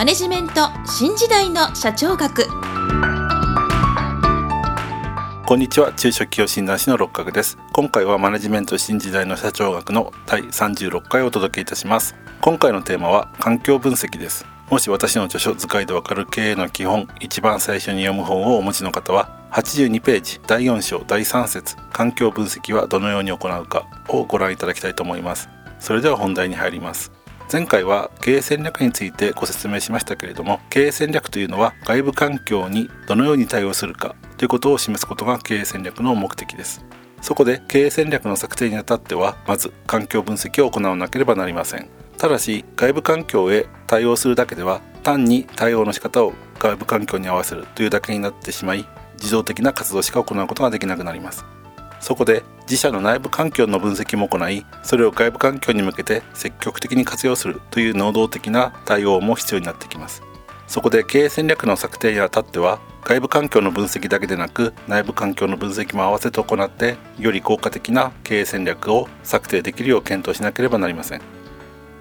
マネジメント新時代の社長学。こんにちは。中小企業診断士の六角です。今回はマネジメント新時代の社長学の第36回をお届けいたします。今回のテーマは環境分析です。もし私の著書図解でわかる経営の基本一番最初に読む本をお持ちの方は82ページ第4章第3節環境分析はどのように行うかをご覧いただきたいと思います。それでは本題に入ります。前回は経営戦略についてご説明しましたけれども経営戦略というのは外部環境にどのように対応するかということを示すことが経営戦略の目的です。そこで経営戦略の策定にあたってはまず環境分析を行わなければなりません。ただし外部環境へ対応するだけでは単に対応の仕方を外部環境に合わせるというだけになってしまい自動的な活動しか行うことができなくなります。そこで自社の内部環境の分析も行いそれを外部環境に向けて積極的に活用するという能動的な対応も必要になってきます。そこで経営戦略の策定にあたっては外部環境の分析だけでなく内部環境の分析も合わせて行ってより効果的な経営戦略を策定できるよう検討しなければなりません。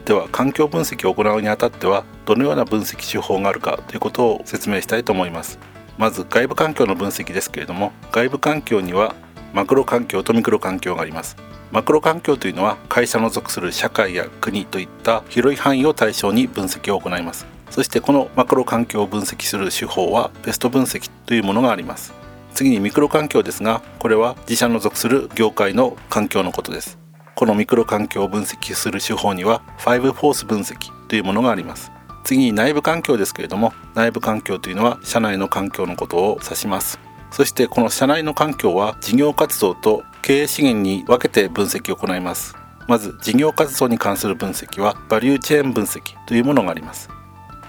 では環境分析を行うにあたってはどのような分析手法があるかということを説明したいと思います。まず外部環境の分析ですけれども外部環境にはマクロ環境とミクロ環境があります。マクロ環境というのは会社の属する社会や国といった広い範囲を対象に分析を行います。そしてこのマクロ環境を分析する手法はベスト分析というものがあります。次にミクロ環境ですがこれは自社の属する業界の環境のことです。このミクロ環境を分析する手法には5フォース分析というものがあります。次に内部環境ですけれども内部環境というのは社内の環境のことを指します。そしてこの社内の環境は事業活動と経営資源に分けて分析を行います。まず事業活動に関する分析はバリューチェーン分析というものがあります。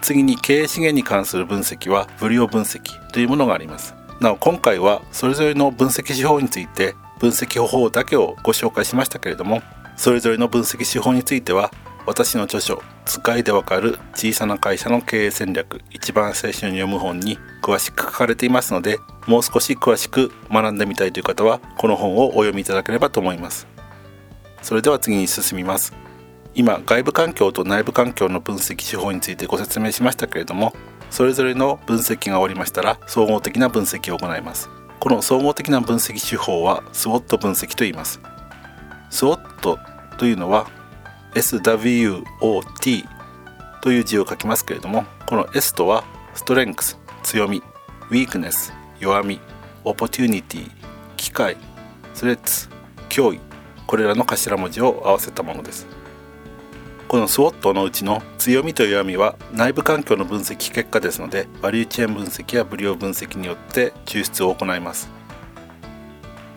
次に経営資源に関する分析はブリオ分析というものがあります。なお今回はそれぞれの分析手法について分析方法だけをご紹介しましたけれどもそれぞれの分析手法については私の著書「使いでわかる小さな会社の経営戦略一番最初に読む本」に詳しく書かれていますのでもう少し詳しく学んでみたいという方はこの本をお読みいただければと思います。それでは次に進みます。今外部環境と内部環境の分析手法についてご説明しましたけれどもそれぞれの分析が終わりましたら総合的な分析を行います。この総合的な分析手法は SWOT 分析と言います。SWOT というのは SWOT という字を書きますけれどもこの S とはストレングス強み Weakness 弱み Opportunity 機会スレッツ脅威これらの頭文字を合わせたものです。この SWOT のうちの強みと弱みは内部環境の分析結果ですのでバリューチェーン分析やブリオ分析によって抽出を行います。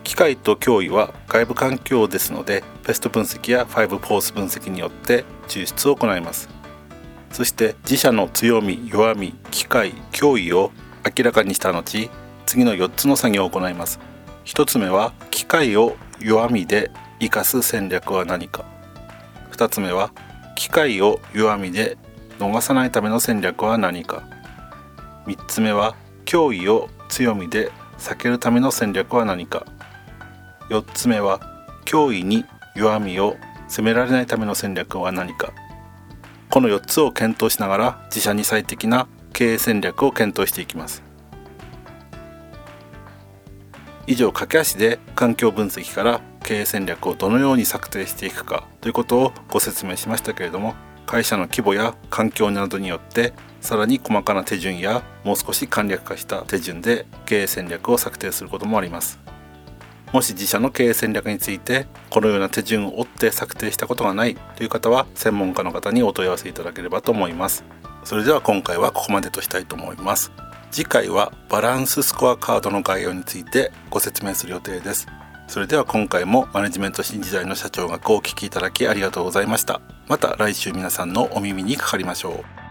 機械と脅威は外部環境ですのでペスト分析や5フォース分析によって抽出を行います。そして自社の強み弱み機械脅威を明らかにした後次の4つの作業を行います。1つ目は機械を弱みで生かす戦略は何か。2つ目は機械を弱みで逃さないための戦略は何か。3つ目は脅威を強みで避けるための戦略は何か。4つ目は脅威に弱みを責められないための戦略は何か。この4つを検討しながら自社に最適な経営戦略を検討していきます。以上駆け足で環境分析から経営戦略をどのように策定していくかということをご説明しましたけれども会社の規模や環境などによってさらに細かな手順やもう少し簡略化した手順で経営戦略を策定することもあります。もし自社の経営戦略についてこのような手順を追って策定したことがないという方は専門家の方にお問い合わせいただければと思います。それでは今回はここまでとしたいと思います。次回はバランススコアカードの概要についてご説明する予定です。それでは今回もマネジメント新時代の社長学をお聞きいただきありがとうございました。また来週皆さんのお耳にかかりましょう。